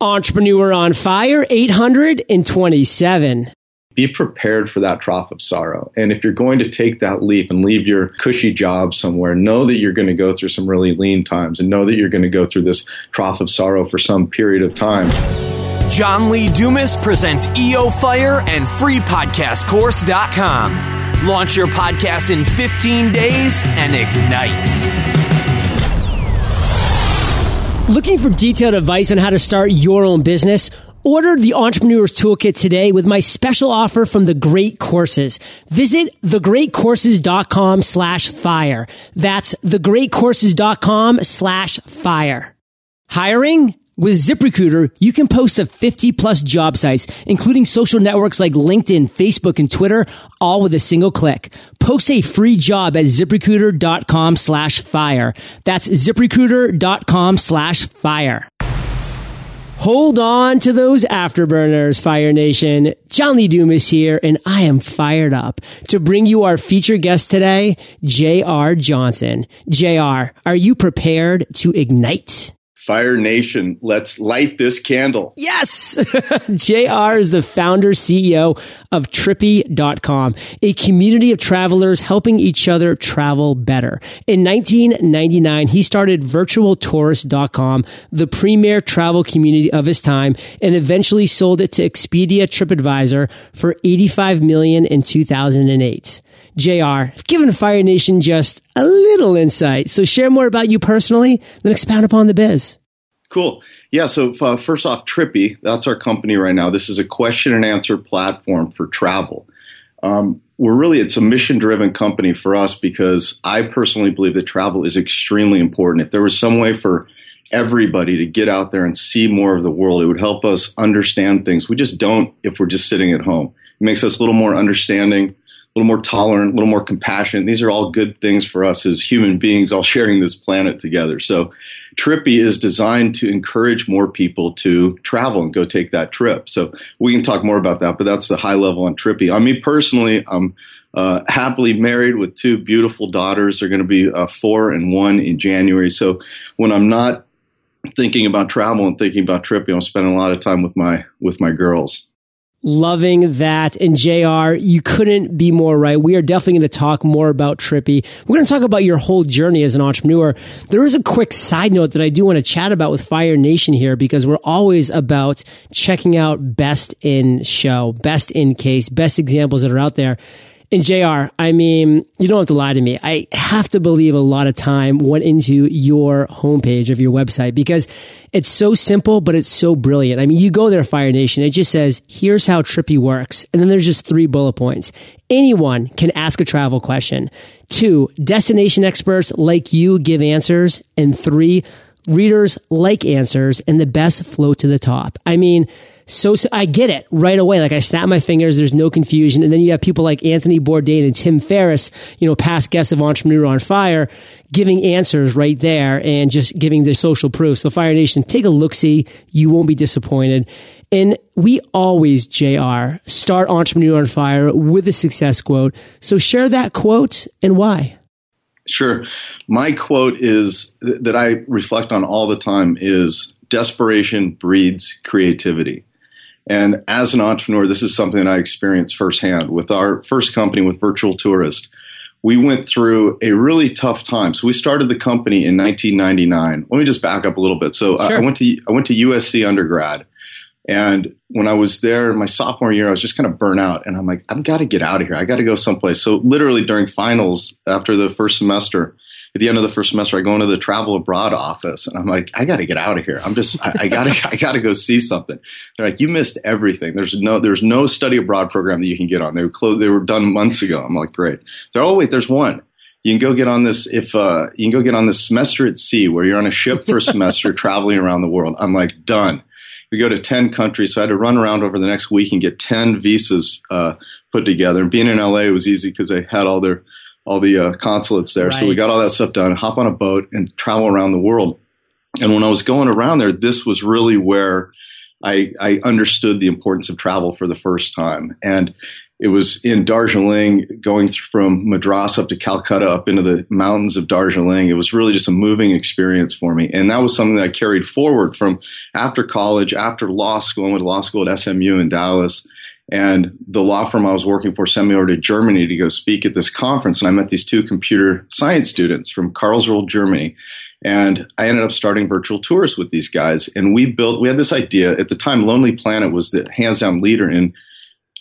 Entrepreneur on Fire 827. Be prepared for that trough of sorrow. And if you're going to take that leap and leave your cushy job somewhere, know that you're going to go through some really lean times and know that you're going to go through this trough of sorrow for some period of time. John Lee Dumas presents EO Fire and freepodcastcourse.com. Launch your podcast in 15 days and ignite. Looking for detailed advice on how to start your own business? Order the Entrepreneur's Toolkit today with my special offer from The Great Courses. Visit thegreatcourses.com slash fire. That's thegreatcourses.com slash fire. Hiring? With ZipRecruiter, you can post to 50 plus job sites, including social networks like LinkedIn, Facebook, and Twitter, all with a single click. Post a free job at ziprecruiter.com slash fire. That's ziprecruiter.com slash fire. Hold on to those afterburners, Fire Nation. John Lee Dumas here, and I am fired up to bring you our featured guest today, J.R. Johnson. J.R., are you prepared to ignite? Fire Nation, let's light this candle. Yes! JR is the founder CEO of Trippy.com, a community of travelers helping each other travel better. In 1999, he started virtualtourist.com, the premier travel community of his time, and eventually sold it to Expedia TripAdvisor for 85 million in 2008. JR, given Fire Nation just a little insight. So share more about you personally, then expound upon the biz. Cool. Yeah. So uh, first off, Trippy, that's our company right now. This is a question and answer platform for travel. Um, we're really it's a mission driven company for us because I personally believe that travel is extremely important. If there was some way for everybody to get out there and see more of the world, it would help us understand things. We just don't if we're just sitting at home. It makes us a little more understanding little more tolerant, a little more compassionate. These are all good things for us as human beings, all sharing this planet together. So, Trippy is designed to encourage more people to travel and go take that trip. So, we can talk more about that, but that's the high level on Trippy. On me personally, I'm uh, happily married with two beautiful daughters. They're going to be uh, four and one in January. So, when I'm not thinking about travel and thinking about Trippy, I'm spending a lot of time with my with my girls. Loving that. And JR, you couldn't be more right. We are definitely going to talk more about Trippy. We're going to talk about your whole journey as an entrepreneur. There is a quick side note that I do want to chat about with Fire Nation here because we're always about checking out best in show, best in case, best examples that are out there. And JR, I mean, you don't have to lie to me. I have to believe a lot of time went into your homepage of your website because it's so simple, but it's so brilliant. I mean, you go there, Fire Nation, it just says, here's how Trippy works. And then there's just three bullet points. Anyone can ask a travel question. Two, destination experts like you give answers. And three, readers like answers and the best flow to the top. I mean, so, so, I get it right away. Like I snap my fingers. There's no confusion. And then you have people like Anthony Bourdain and Tim Ferriss, you know, past guests of Entrepreneur on Fire, giving answers right there and just giving the social proof. So Fire Nation, take a look see. You won't be disappointed. And we always, JR, start Entrepreneur on Fire with a success quote. So share that quote and why. Sure. My quote is that I reflect on all the time is desperation breeds creativity. And as an entrepreneur, this is something that I experienced firsthand with our first company with Virtual Tourist. We went through a really tough time. So we started the company in 1999. Let me just back up a little bit. So uh, sure. I went to I went to USC undergrad, and when I was there in my sophomore year, I was just kind of burnt out, and I'm like, I've got to get out of here. I got to go someplace. So literally during finals after the first semester, at the end of the first semester, I go into the travel abroad office and I'm like, I got to get out of here. I'm just, I, I gotta, I gotta go see something. They're like, you missed everything. There's no, there's no study abroad program that you can get on. They were closed, they were done months ago. I'm like, great. They're, oh wait, there's one. You can go get on this if uh, you can go get on this semester at sea where you're on a ship for a semester traveling around the world. I'm like, done. We go to 10 countries. So I had to run around over the next week and get 10 visas uh, put together. And being in LA was easy because they had all their all the uh, consulates there. Right. So we got all that stuff done, hop on a boat and travel around the world. And when I was going around there, this was really where I, I understood the importance of travel for the first time. And it was in Darjeeling, going from Madras up to Calcutta, up into the mountains of Darjeeling. It was really just a moving experience for me. And that was something that I carried forward from after college, after law school. I went to law school at SMU in Dallas. And the law firm I was working for sent me over to Germany to go speak at this conference. And I met these two computer science students from Karlsruhe, Germany. And I ended up starting Virtual Tourist with these guys. And we built, we had this idea at the time, Lonely Planet was the hands down leader in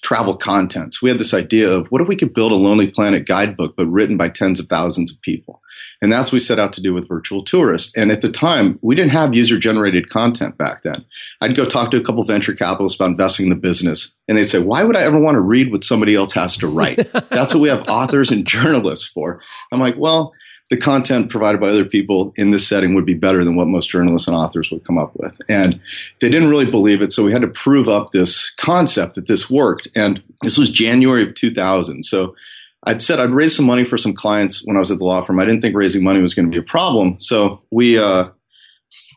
travel content. So we had this idea of what if we could build a Lonely Planet guidebook, but written by tens of thousands of people? And that's what we set out to do with Virtual Tourist. And at the time, we didn't have user generated content back then. I'd go talk to a couple venture capitalists about investing in the business, and they'd say, Why would I ever want to read what somebody else has to write? that's what we have authors and journalists for. I'm like, Well, the content provided by other people in this setting would be better than what most journalists and authors would come up with. And they didn't really believe it, so we had to prove up this concept that this worked. And this was January of 2000. So I'd said I'd raise some money for some clients when I was at the law firm. I didn't think raising money was going to be a problem. So we uh,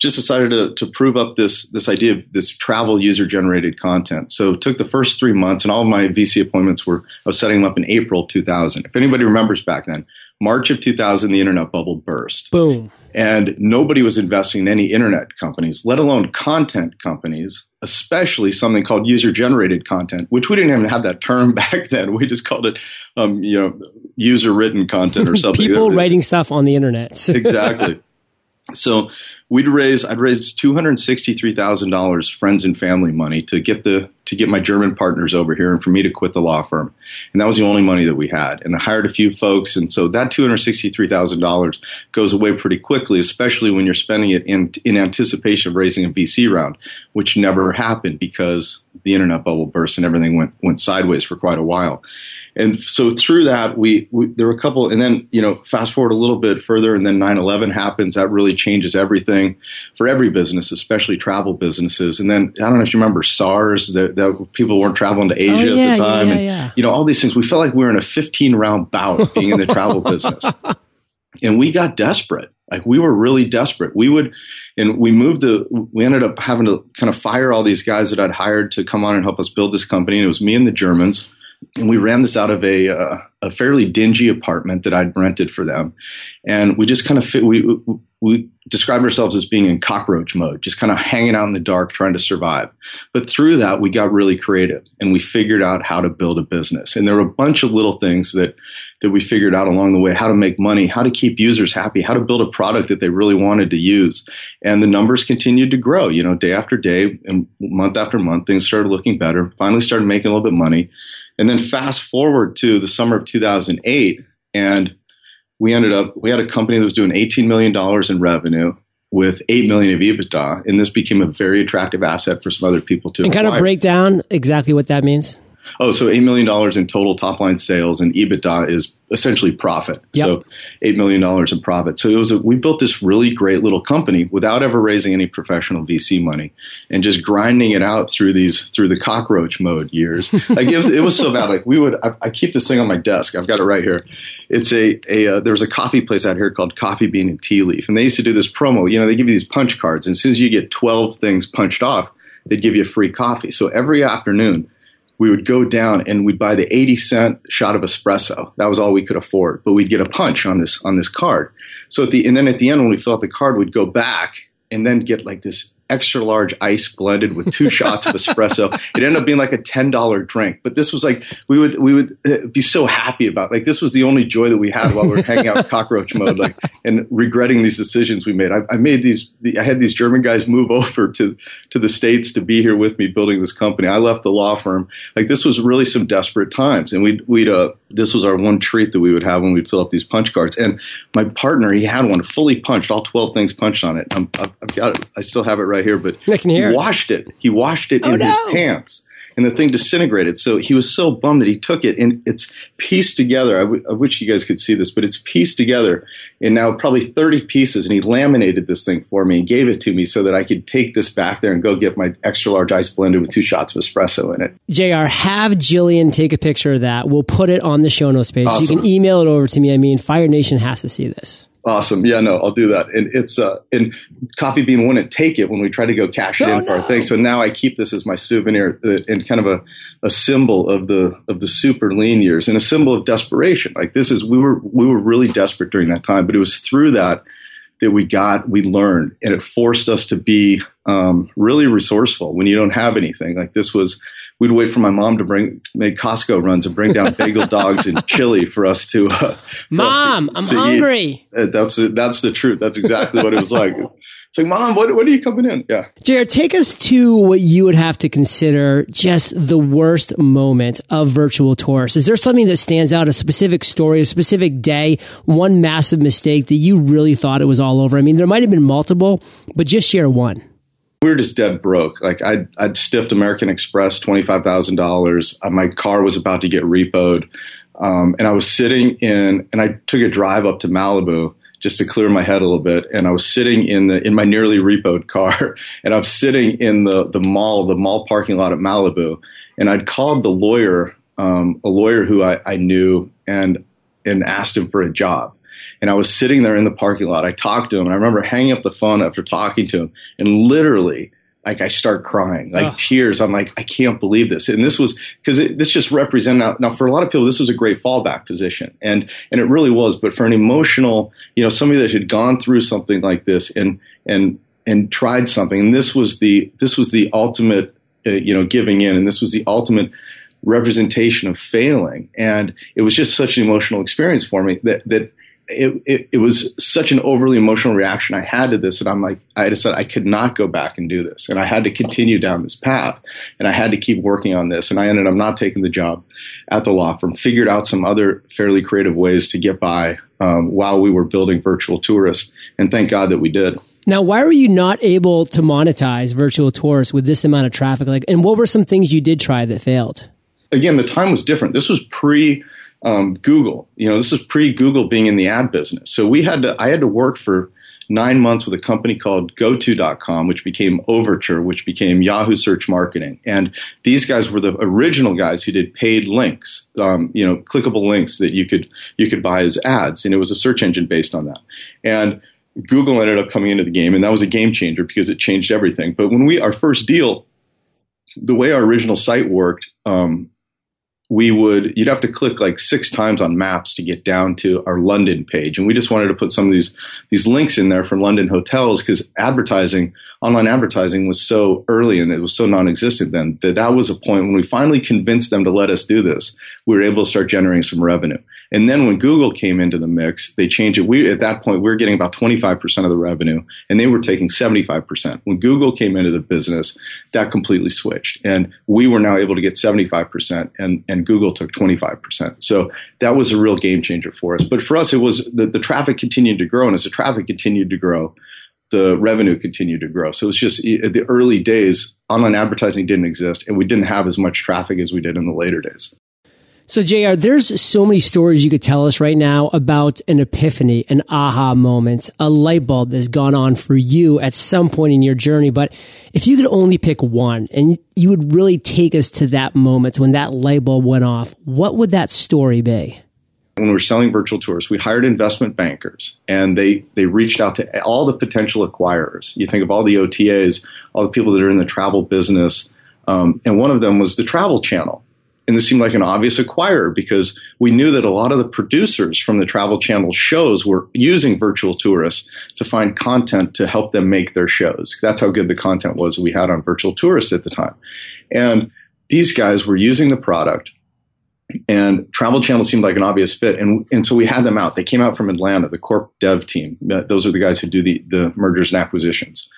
just decided to, to prove up this this idea of this travel user generated content. So it took the first three months, and all of my VC appointments were I was setting them up in April 2000. If anybody remembers back then, March of 2000, the internet bubble burst. Boom. And nobody was investing in any internet companies, let alone content companies, especially something called user generated content, which we didn't even have that term back then. We just called it, um, you know, user written content or something. People writing stuff on the internet. exactly. So we'd raise I'd raised two hundred sixty three thousand dollars friends and family money to get the to get my German partners over here and for me to quit the law firm. And that was the only money that we had. And I hired a few folks and so that two hundred sixty three thousand dollars goes away pretty quickly, especially when you're spending it in in anticipation of raising a VC round, which never happened because the internet bubble burst and everything went went sideways for quite a while and so through that, we, we, there were a couple, and then you know, fast forward a little bit further, and then 9/11 happens. That really changes everything for every business, especially travel businesses. And then I don't know if you remember SARS, that, that people weren't traveling to oh, Asia oh, yeah, at the time, yeah, and you know, all these things. We felt like we were in a 15 round bout being in the travel business, and we got desperate. Like we were really desperate. We would, and we moved the. We ended up having to kind of fire all these guys that I'd hired to come on and help us build this company. And it was me and the Germans and we ran this out of a uh, a fairly dingy apartment that I'd rented for them, and we just kind of fit, we we described ourselves as being in cockroach mode, just kind of hanging out in the dark, trying to survive. But through that, we got really creative, and we figured out how to build a business. And there were a bunch of little things that that we figured out along the way: how to make money, how to keep users happy, how to build a product that they really wanted to use. And the numbers continued to grow. You know, day after day and month after month, things started looking better. Finally, started making a little bit of money and then fast forward to the summer of 2008, and we ended up, we had a company that was doing $18 million in revenue with 8 million of EBITDA. And this became a very attractive asset for some other people to And kind of break down exactly what that means. Oh, so $8 million in total top line sales and EBITDA is essentially profit. Yep. So $8 million in profit. So it was a, we built this really great little company without ever raising any professional VC money and just grinding it out through these, through the cockroach mode years. Like it was, it was so bad. Like we would, I, I keep this thing on my desk. I've got it right here. It's a, a uh, there was a coffee place out here called Coffee Bean and Tea Leaf. And they used to do this promo. You know, they give you these punch cards. And as soon as you get 12 things punched off, they'd give you free coffee. So every afternoon, we would go down and we'd buy the 80 cent shot of espresso. That was all we could afford, but we'd get a punch on this on this card. So at the and then at the end when we fill out the card, we'd go back and then get like this extra large ice blended with two shots of espresso. It ended up being like a ten dollar drink, but this was like we would we would uh, be so happy about like this was the only joy that we had while we were hanging out cockroach mode, like and regretting these decisions we made. I, I made these I had these German guys move over to to the states to be here with me building this company. I left the law firm. Like this was really some desperate times, and we'd we'd uh this was our one treat that we would have when we'd fill up these punch cards. And my partner, he had one fully punched, all twelve things punched on it. I've I've got it. I still have it right here, but I can hear he washed it. He washed it Oh, in no. his pants. And the thing disintegrated. So he was so bummed that he took it and it's pieced together. I, w- I wish you guys could see this, but it's pieced together in now probably 30 pieces. And he laminated this thing for me and gave it to me so that I could take this back there and go get my extra large ice blended with two shots of espresso in it. JR, have Jillian take a picture of that. We'll put it on the show notes page. You can email it over to me. I mean, Fire Nation has to see this. Awesome. Yeah, no, I'll do that. And it's uh, and Coffee Bean wouldn't take it when we tried to go cash it Oh, in for no. our thing. So now I keep this as my souvenir and kind of a, a symbol of the of the super lean years and a symbol of desperation. Like this is we were we were really desperate during that time, but it was through that that we got we learned and it forced us to be um, really resourceful when you don't have anything. Like this was we'd wait for my mom to bring make Costco runs and bring down bagel dogs and chili for us to. Uh, for us too- Mom, I'm to hungry. Uh, That's that's the truth. That's exactly what it was like. It's like, mom, what what are you coming in? Yeah. JR, take us to what you would have to consider just the worst moment of Virtual Tourist. Is there something that stands out, a specific story, a specific day, one massive mistake that you really thought it was all over? I mean, there might have been multiple, but just share one. We were just dead broke. Like I'd, I'd stiffed American Express twenty five thousand dollars. My car was about to get repoed, um, and I was sitting in. And I took a drive up to Malibu just to clear my head a little bit. And I was sitting in the in my nearly repoed car, and I'm sitting in the the mall, the mall parking lot at Malibu. And I'd called the lawyer, um, a lawyer who I, I knew, and and asked him for a job. And I was sitting there in the parking lot. I talked to him, and I remember hanging up the phone after talking to him, and literally, like, I start crying, like Ugh. tears. I'm like, I can't believe this. And this was because this just represented now, now for a lot of people, this was a great fallback position, and and it really was. But for an emotional, you know, somebody that had gone through something like this and and and tried something, and this was the this was the ultimate, uh, you know, giving in, and this was the ultimate representation of failing. And it was just such an emotional experience for me that that it, it, it was such an overly emotional reaction I had to this. And I'm like, I decided I could not go back and do this. And I had to continue down this path. And I had to keep working on this. And I ended up not taking the job at the law firm, figured out some other fairly creative ways to get by um, while we were building virtual tourists. And thank God that we did. Now, why were you not able to monetize Virtual Tourist with this amount of traffic? Like, and what were some things you did try that failed? again, the time was different. This was pre um, Google. You know, this is pre Google being in the ad business. So we had to. I had to work for nine months with a company called GoTo.com, which became Overture, which became Yahoo Search Marketing. And these guys were the original guys who did paid links. Um, you know, clickable links that you could you could buy as ads, and it was a search engine based on that. And Google ended up coming into the game, and that was a game changer because it changed everything. But when we our first deal, the way our original site worked, um, we would you'd have to click like six times on maps to get down to our London page, and we just wanted to put some of these these links in there from London hotels because advertising, online advertising, was so early and it was so non-existent then that that was a point when we finally convinced them to let us do this. We were able to start generating some revenue, and then when Google came into the mix, they changed it. We at that point we were getting about twenty five percent of the revenue, and they were taking seventy five percent. When Google came into the business, that completely switched, and we were now able to get seventy five percent, and and Google took twenty five percent. So that was a real game changer for us. But for us, it was the, the traffic continued to grow, and as the traffic continued to grow, the revenue continued to grow. So it was just the early days, online advertising didn't exist, and we didn't have as much traffic as we did in the later days. So, JR, there's so many stories you could tell us right now about an epiphany, an aha moment, a light bulb that's gone on for you at some point in your journey. But if you could only pick one and you would really take us to that moment when that light bulb went off, what would that story be? when we were selling Virtual Tourist, we hired investment bankers and they, they reached out to all the potential acquirers. You think of all the OTAs, all the people that are in the travel business. Um, and one of them was the Travel Channel. And this seemed like an obvious acquirer because we knew that a lot of the producers from the Travel Channel shows were using virtual tourists to find content to help them make their shows. That's how good the content was we had on virtual tourists at the time. And these guys were using the product and Travel Channel seemed like an obvious fit, and and so we had them out. They came out from Atlanta, the corp dev team. Those are the guys who do the the mergers and acquisitions.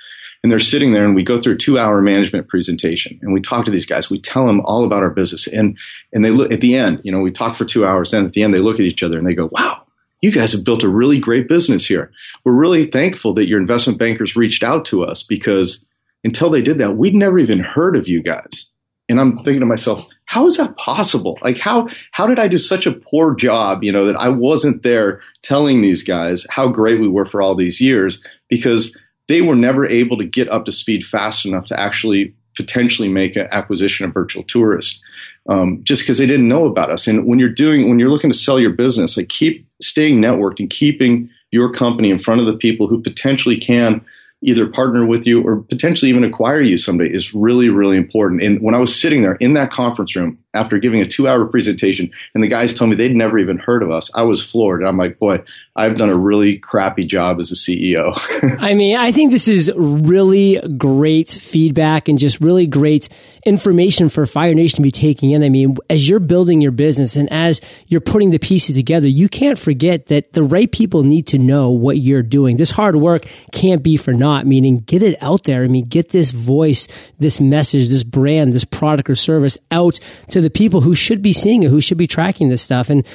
And they're sitting there, and we go through a two hour management presentation, and we talk to these guys. We tell them all about our business, and and they look at the end. You know, we talk for two hours, and at the end, they look at each other and they go, "Wow." You guys have built a really great business here. We're really thankful that your investment bankers reached out to us because until they did that, we'd never even heard of you guys. And I'm thinking to myself, how is that possible? Like how how did I do such a poor job, you know, that I wasn't there telling these guys how great we were for all these years because they were never able to get up to speed fast enough to actually potentially make an acquisition of virtual tourists. Um, just because they didn't know about us. And when you're doing, when you're looking to sell your business, like keep staying networked and keeping your company in front of the people who potentially can either partner with you or potentially even acquire you someday is really, really important. And when I was sitting there in that conference room after giving a two hour presentation and the guys told me they'd never even heard of us, I was floored. I'm like, boy, I've done a really crappy job as a CEO. I mean, I think this is really great feedback and just really great information for Fire Nation to be taking in. I mean, as you're building your business and as you're putting the pieces together, you can't forget that the right people need to know what you're doing. This hard work can't be for naught, meaning get it out there. I mean, get this voice, this message, this brand, this product or service out to the people who should be seeing it, who should be tracking this stuff. And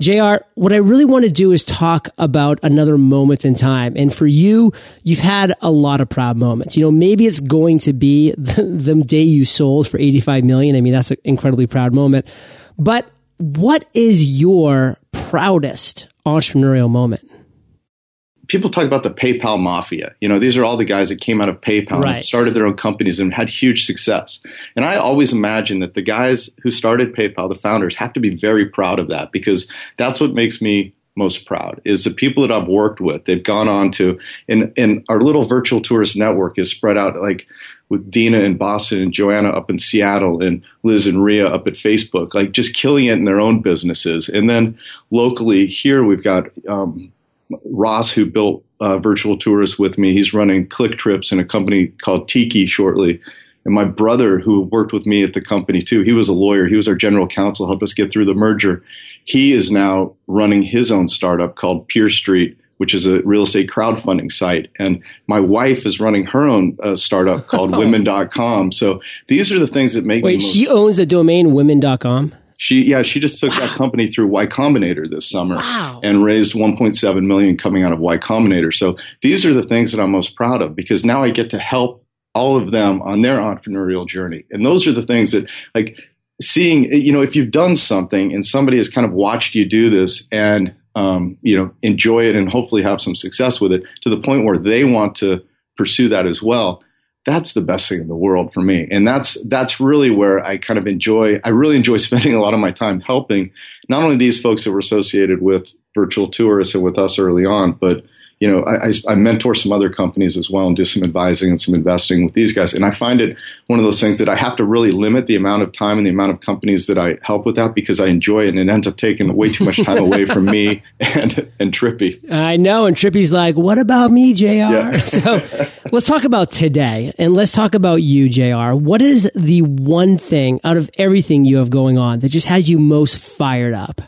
JR, what I really want to do is talk about another moment in time. And for you, you've had a lot of proud moments. You know, maybe it's going to be the, the day you sold for 85 million. I mean, that's an incredibly proud moment. But what is your proudest entrepreneurial moment? People talk about the PayPal mafia. You know, these are all the guys that came out of PayPal right. and started their own companies and had huge success. And I always imagine that the guys who started PayPal, the founders, have to be very proud of that because that's what makes me most proud is the people that I've worked with. They've gone on to, and, and our little virtual tourist network is spread out like with Dina in Boston and Joanna up in Seattle and Liz and Ria up at Facebook, like just killing it in their own businesses. And then locally here, we've got um, Ross, who built uh, Virtual Tourist with me, he's running ClickTripz in a company called Tiki shortly. And my brother, who worked with me at the company too, he was a lawyer. He was our general counsel, helped us get through the merger. He is now running his own startup called PeerStreet, which is a real estate crowdfunding site. And my wife is running her own uh, startup called women.com. So these are the things that make Wait, she owns the domain women.com? She yeah, she just took wow. that company through Y Combinator this summer wow. and raised 1.7 million coming out of Y Combinator. So these are the things that I'm most proud of because now I get to help all of them on their entrepreneurial journey. And those are the things that like seeing you know if you've done something and somebody has kind of watched you do this and um, you know enjoy it and hopefully have some success with it to the point where they want to pursue that as well that's the best thing in the world for me. And that's that's really where i kind of enjoy i really enjoy spending a lot of my time helping not only these folks that were associated with virtual tourists and with us early on but you know, I, I, mentor some other companies as well and do some advising and some investing with these guys. And I find it one of those things that I have to really limit the amount of time and the amount of companies that I help with that because I enjoy it and it ends up taking way too much time away from me and, and Trippy. I know. And Trippy's like, what about me, JR? Yeah. so let's talk about today and let's talk about you, JR. What is the one thing out of everything you have going on that just has you most fired up?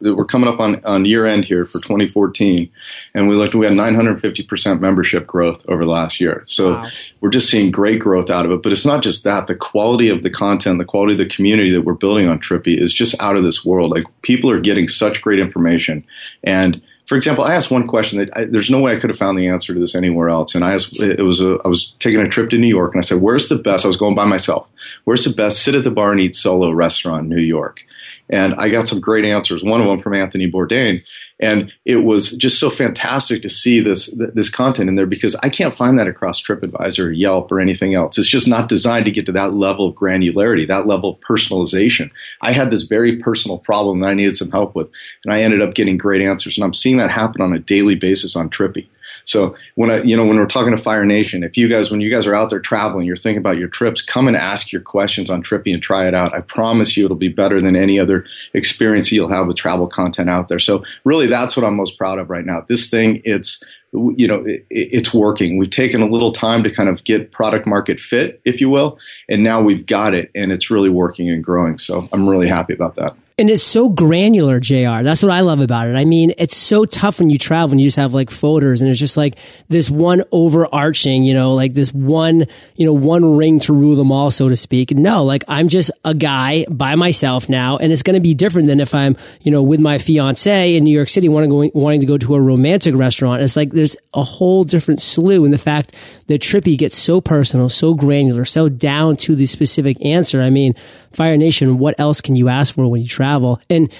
We're coming up on, on year end here for 2014 and we looked we had 950% membership growth over the last year so wow. we're just seeing great growth out of it but it's not just that the quality of the content the quality of the community that we're building on trippy is just out of this world like people are getting such great information and for example, I asked one question that I, there's no way I could have found the answer to this anywhere else. And I asked, it was a, I was taking a trip to New York and I said, where's the best? I was going by myself. Where's the best sit at the bar and eat solo restaurant in New York? And I got some great answers. One of them from Anthony Bourdain, and it was just so fantastic to see this this content in there because I can't find that across TripAdvisor, Yelp, or anything else. It's just not designed to get to that level of granularity, that level of personalization. I had this very personal problem that I needed some help with, and I ended up getting great answers. And I'm seeing that happen on a daily basis on Trippy. So when I, you know, when we're talking to Fire Nation, if you guys, when you guys are out there traveling, you're thinking about your trips, come and ask your questions on Trippy and try it out. I promise you, it'll be better than any other experience you'll have with travel content out there. So really, that's what I'm most proud of right now. This thing, it's you know it, it's working we've taken a little time to kind of get product market fit if you will and now we've got it and it's really working and growing so i'm really happy about that and it's so granular, JR. That's what I love about it. I mean, it's so tough when you travel and you just have like folders and it's just like this one overarching, you know, like this one, you know, one ring to rule them all, so to speak. No, like I'm just a guy by myself now and it's going to be different than if I'm, you know, with my fiance in New York City wanting, wanting to go to a romantic restaurant. It's like there's a whole different slew in the fact that Trippy gets so personal, so granular, so down to the specific answer. I mean, Fire Nation, what else can you ask for when you travel? And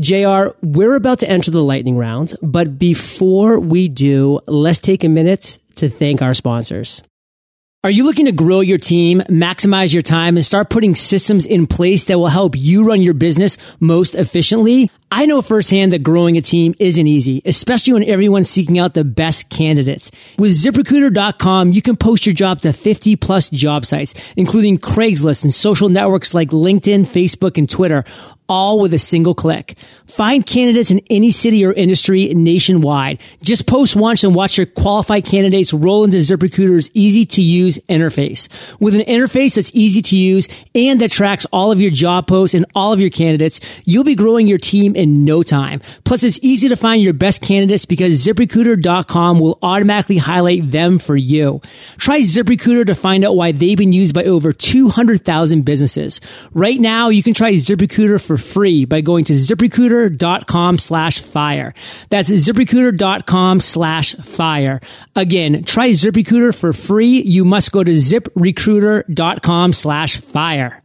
JR, we're about to enter the lightning round, but before we do, let's take a minute to thank our sponsors. Are you looking to grow your team, maximize your time, and start putting systems in place that will help you run your business most efficiently? I know firsthand that growing a team isn't easy, especially when everyone's seeking out the best candidates. With ziprecruiter.com, you can post your job to 50 plus job sites, including Craigslist and social networks like LinkedIn, Facebook, and Twitter all with a single click. Find candidates in any city or industry nationwide. Just post once and watch your qualified candidates roll into ZipRecruiter's easy to use interface. With an interface that's easy to use and that tracks all of your job posts and all of your candidates, you'll be growing your team in no time. Plus, it's easy to find your best candidates because ZipRecruiter.com will automatically highlight them for you. Try ZipRecruiter to find out why they've been used by over 200,000 businesses. Right now, you can try ZipRecruiter for free by going to ziprecruiter.com slash fire. That's ziprecruiter.com slash fire. Again, try ZipRecruiter for free. You must go to ziprecruiter.com slash fire.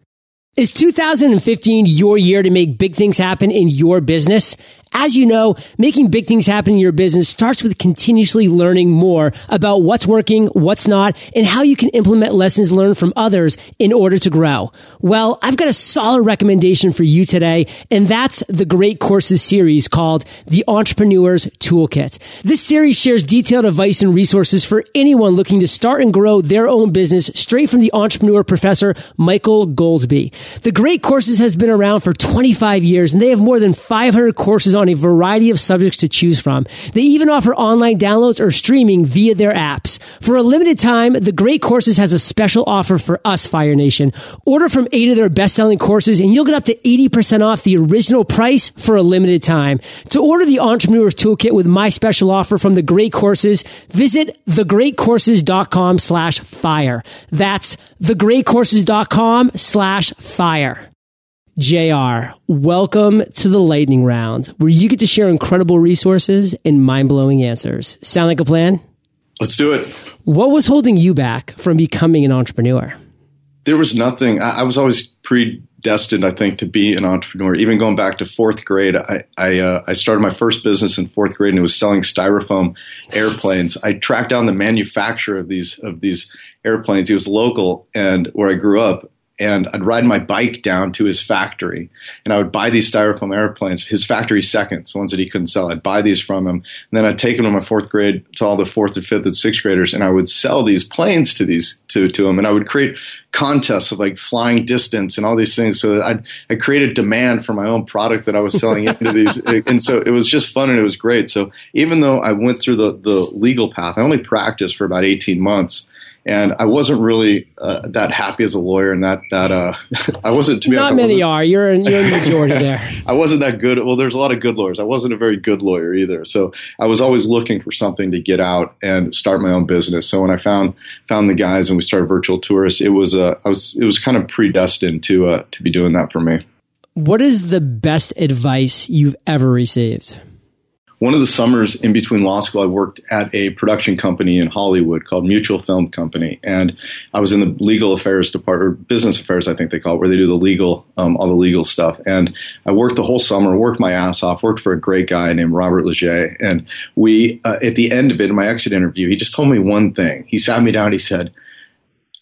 Is 2015 your year to make big things happen in your business? As you know, making big things happen in your business starts with continuously learning more about what's working, what's not, and how you can implement lessons learned from others in order to grow. Well, I've got a solid recommendation for you today, and that's the Great Courses series called The Entrepreneur's Toolkit. This series shares detailed advice and resources for anyone looking to start and grow their own business straight from the entrepreneur professor Michael Goldsby. The Great Courses has been around for 25 years, and they have more than 500 courses on on a variety of subjects to choose from. They even offer online downloads or streaming via their apps. For a limited time, The Great Courses has a special offer for us, Fire Nation. Order from eight of their best-selling courses and you'll get up to 80% off the original price for a limited time. To order the Entrepreneur's Toolkit with my special offer from The Great Courses, visit thegreatcourses.com slash fire. That's thegreatcourses.com slash fire. JR, welcome to the lightning round where you get to share incredible resources and mind blowing answers. Sound like a plan? Let's do it. What was holding you back from becoming an entrepreneur? There was nothing. I, was always predestined, I think, to be an entrepreneur. Even going back to fourth grade, I I, uh, I started my first business in fourth grade, and it was selling styrofoam airplanes. I tracked down the manufacturer of these of these airplanes. He was local, and where I grew up, and I'd ride my bike down to his factory and I would buy these styrofoam airplanes, his factory seconds, the ones that he couldn't sell. I'd buy these from him. And then I'd take them to my fourth grade to all the fourth and fifth and sixth graders and I would sell these planes to these to, to them. And I would create contests of like flying distance and all these things so that I'd, I created demand for my own product that I was selling into these. And so it was just fun and it was great. So even though I went through the, the legal path, I only practiced for about 18 months and I wasn't really uh, that happy as a lawyer, and that that uh, I wasn't. To be not honest, many are. You're in, you're in the majority there. I wasn't that good. Well, there's a lot of good lawyers. I wasn't a very good lawyer either. So I was always looking for something to get out and start my own business. So when I found found the guys and we started virtual tourists, it was uh, I was it was kind of predestined to uh, to be doing that for me. What is the best advice you've ever received? One of the summers in between law school, I worked at a production company in Hollywood called Mutual Film Company, and I was in the legal affairs department, or business affairs, I think they call it, where they do the legal, um, all the legal stuff. And I worked the whole summer, worked my ass off, worked for a great guy named Robert Leger, and we, uh, at the end of it, in my exit interview, he just told me one thing. He sat me down, he said,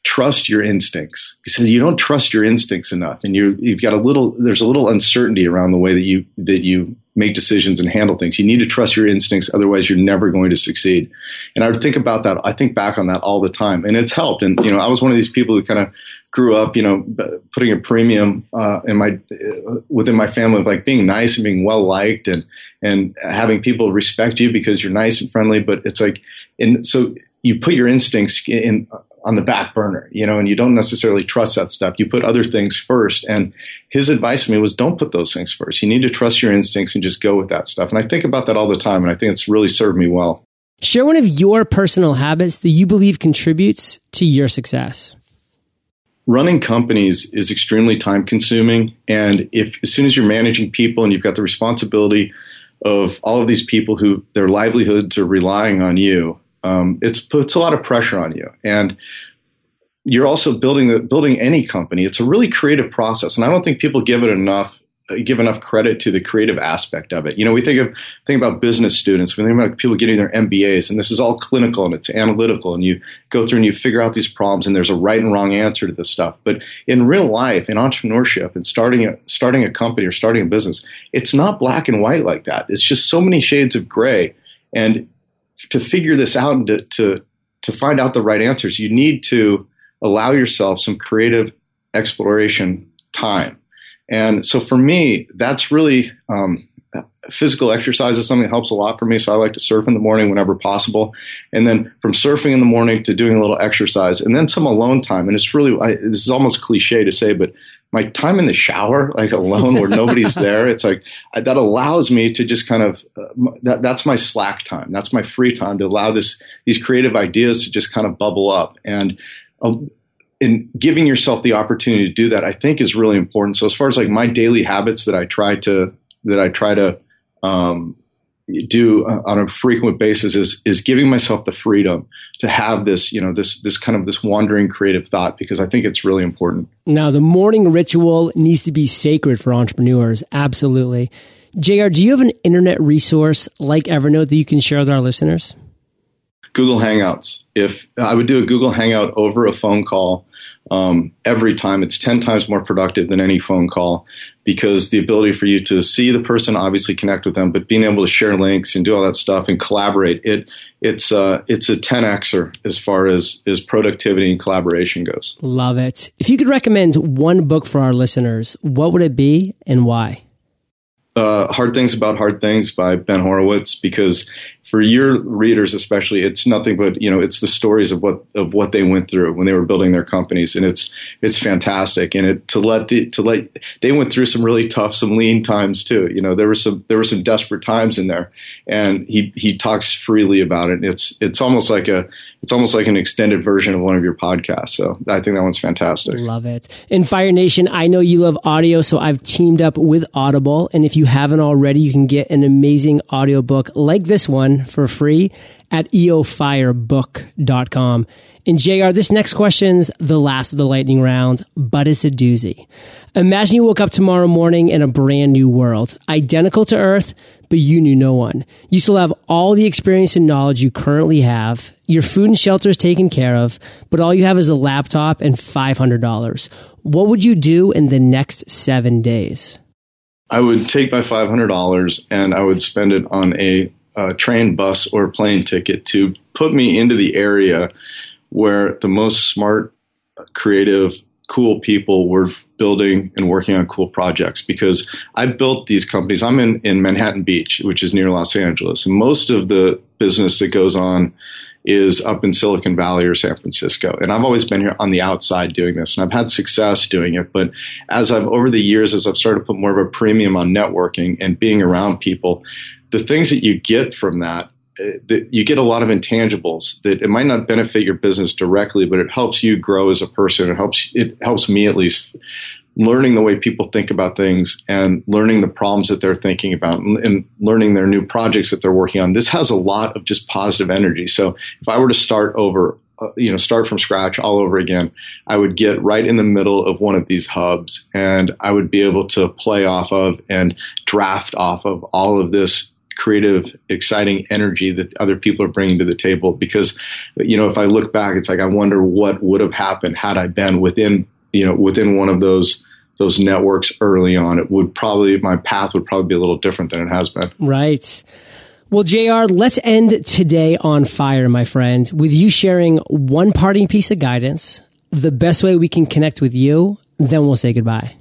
trust your instincts. He said you don't trust your instincts enough, and you you've got a little. There's a little uncertainty around the way that you that you make decisions and handle things. You need to trust your instincts, otherwise you're never going to succeed. And I would think about that. I think back on that all the time, and it's helped. And you know, I was one of these people who kind of grew up, you know, putting a premium uh, in my within my family of like being nice and being well liked and and having people respect you because you're nice and friendly. But it's like, and so you put your instincts in on the back burner, you know, and you don't necessarily trust that stuff. You put other things first. And his advice to me was don't put those things first. You need to trust your instincts and just go with that stuff. And I think about that all the time. And I think it's really served me well. Share one of your personal habits that you believe contributes to your success. Running companies is extremely time consuming. And if as soon as you're managing people and you've got the responsibility of all of these people who their livelihoods are relying on you, um, it puts a lot of pressure on you. And you're also building the, building any company. It's a really creative process, and I don't think people give it enough give enough credit to the creative aspect of it. You know, we think of think about business students, we think about people getting their MBAs, and this is all clinical and it's analytical, and you go through and you figure out these problems, and there's a right and wrong answer to this stuff. But in real life, in entrepreneurship, and starting a starting a company or starting a business, it's not black and white like that. It's just so many shades of gray, and to figure this out and to, to to find out the right answers, you need to allow yourself some creative exploration time and so for me, that's really um, physical exercise is something that helps a lot for me. So I like to surf in the morning whenever possible. And then from surfing in the morning to doing a little exercise and then some alone time. And it's really, I, this is almost cliche to say, but my time in the shower, like alone where nobody's there, it's like that allows me to just kind of, uh, that, that's my slack time. That's my free time to allow this, these creative ideas to just kind of bubble up. And uh, in giving yourself the opportunity to do that, I think is really important. So as far as like my daily habits that I try to that I try to um, do on a frequent basis is is giving myself the freedom to have this you know this this kind of this wandering creative thought because I think it's really important. Now the morning ritual needs to be sacred for entrepreneurs. Absolutely. JR, do you have an internet resource like Evernote that you can share with our listeners? Google Hangouts. If I would do a Google Hangout over a phone call, um, every time. It's 10 times more productive than any phone call because the ability for you to see the person, obviously connect with them, but being able to share links and do all that stuff and collaborate, it it's uh, it's a 10xer as far as as productivity and collaboration goes. Love it. If you could recommend one book for our listeners, what would it be and why? Uh, Hard Things About Hard Things by Ben Horowitz because for your readers especially it's nothing but you know it's the stories of what of what they went through when they were building their companies and it's it's fantastic. And it to let the to let they went through some really tough some lean times too you know there were some there were some desperate times in there. And he he talks freely about it it's it's almost like a it's almost like an extended version of one of your podcasts. So I think that one's fantastic. Love it. In Fire Nation, I know you love audio, so I've teamed up with Audible. And if you haven't already, you can get an amazing audiobook like this one for free at eofirebook.com. And JR, this next question's the last of the lightning round, but it's a doozy. Imagine you woke up tomorrow morning in a brand new world, identical to Earth, but you knew no one. You still have all the experience and knowledge you currently have. Your food and shelter is taken care of, but all you have is a laptop and $500. What would you do in the next seven days? I would take my $500 and I would spend it on a, a train, bus, or plane ticket to put me into the area where the most smart, creative, cool people were building and working on cool projects because I built these companies. I'm in, in Manhattan Beach, which is near Los Angeles. Most of the business that goes on is up in Silicon Valley or San Francisco. And I've always been here on the outside doing this, and I've had success doing it. But as I've, over the years, as I've started to put more of a premium on networking and being around people, the things that you get from that that you get a lot of intangibles that it might not benefit your business directly, but it helps you grow as a person. It helps it helps me at least learning the way people think about things and learning the problems that they're thinking about and, and, learning their new projects that they're working on. This has a lot of just positive energy. So if I were to start over, uh, you know, start from scratch all over again, I would get right in the middle of one of these hubs and I would be able to play off of and draft off of all of this creative, exciting energy that other people are bringing to the table. Because, you know, if I look back, it's like I wonder what would have happened had I been within, you know, within one of those those networks early on. It would probably my path would probably be a little different than it has been. Right. Well, JR, let's end today on fire, my friend, with you sharing one parting piece of guidance, the best way we can connect with you, then we'll say goodbye.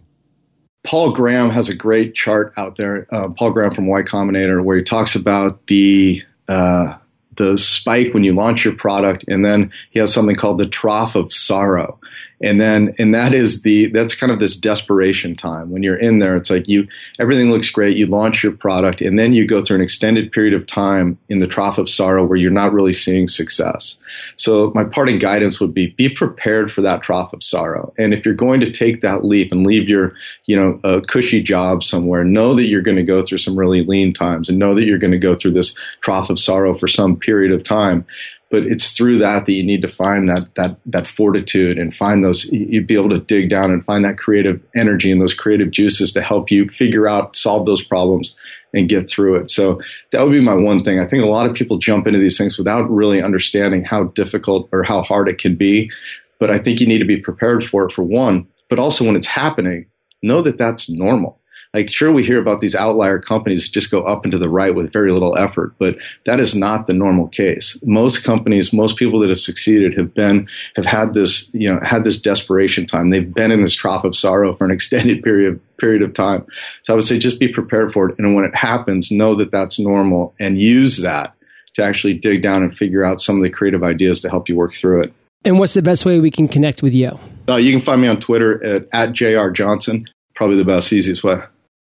Paul Graham has a great chart out there. Uh, Paul Graham from Y Combinator, where he talks about the uh, the spike when you launch your product, and then he has something called the trough of sorrow and then and that is the that's kind of this desperation time when you're in there it's like you everything looks great you launch your product and then you go through an extended period of time in the trough of sorrow where you're not really seeing success so my parting guidance would be be prepared for that trough of sorrow. And if you're going to take that leap and leave your you know a cushy job somewhere know that you're going to go through some really lean times and know that you're going to go through this trough of sorrow for some period of time. But it's through that that you need to find that that that fortitude and find those you'd be able to dig down and find that creative energy and those creative juices to help you figure out solve those problems and get through it. So that would be my one thing. I think a lot of people jump into these things without really understanding how difficult or how hard it can be. But i think you need to be prepared for it for one. But also when it's happening know that that's normal. Like sure we hear about these outlier companies just go up into the right with very little effort but that is not the normal case. Most companies most people that have succeeded have been have had this you know had this desperation time. They've been in this trough of sorrow for an extended period period of time. So i would say just be prepared for it. And when it happens know that that's normal and use that to actually dig down and figure out some of the creative ideas to help you work through it. And what's the best way we can connect with you? Uh, you can find me on twitter at, at jr johnson. Probably the best easiest way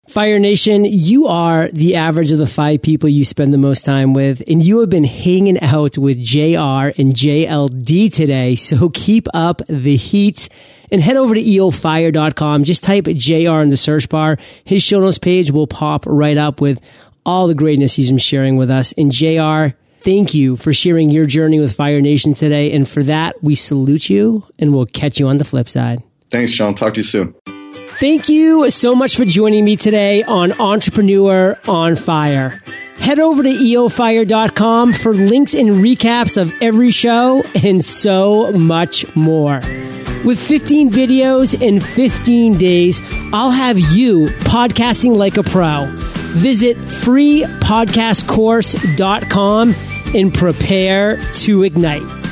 Fire Nation, you are the average of the five people you spend the most time with, and you have been hanging out with JR and JLD today. So keep up the heat and head over to eofire.com. Just type JR in the search bar. His show notes page will pop right up with all the greatness he's been sharing with us. And JR, thank you for sharing your journey with Fire Nation today. And for that, we salute you and we'll catch you on the flip side. Thanks, John. Talk to you soon. Thank you so much for joining me today on Entrepreneur on Fire. Head over to eofire.com for links and recaps of every show and so much more. With 15 videos in 15 days, I'll have you podcasting like a pro. Visit freepodcastcourse.com and prepare to ignite.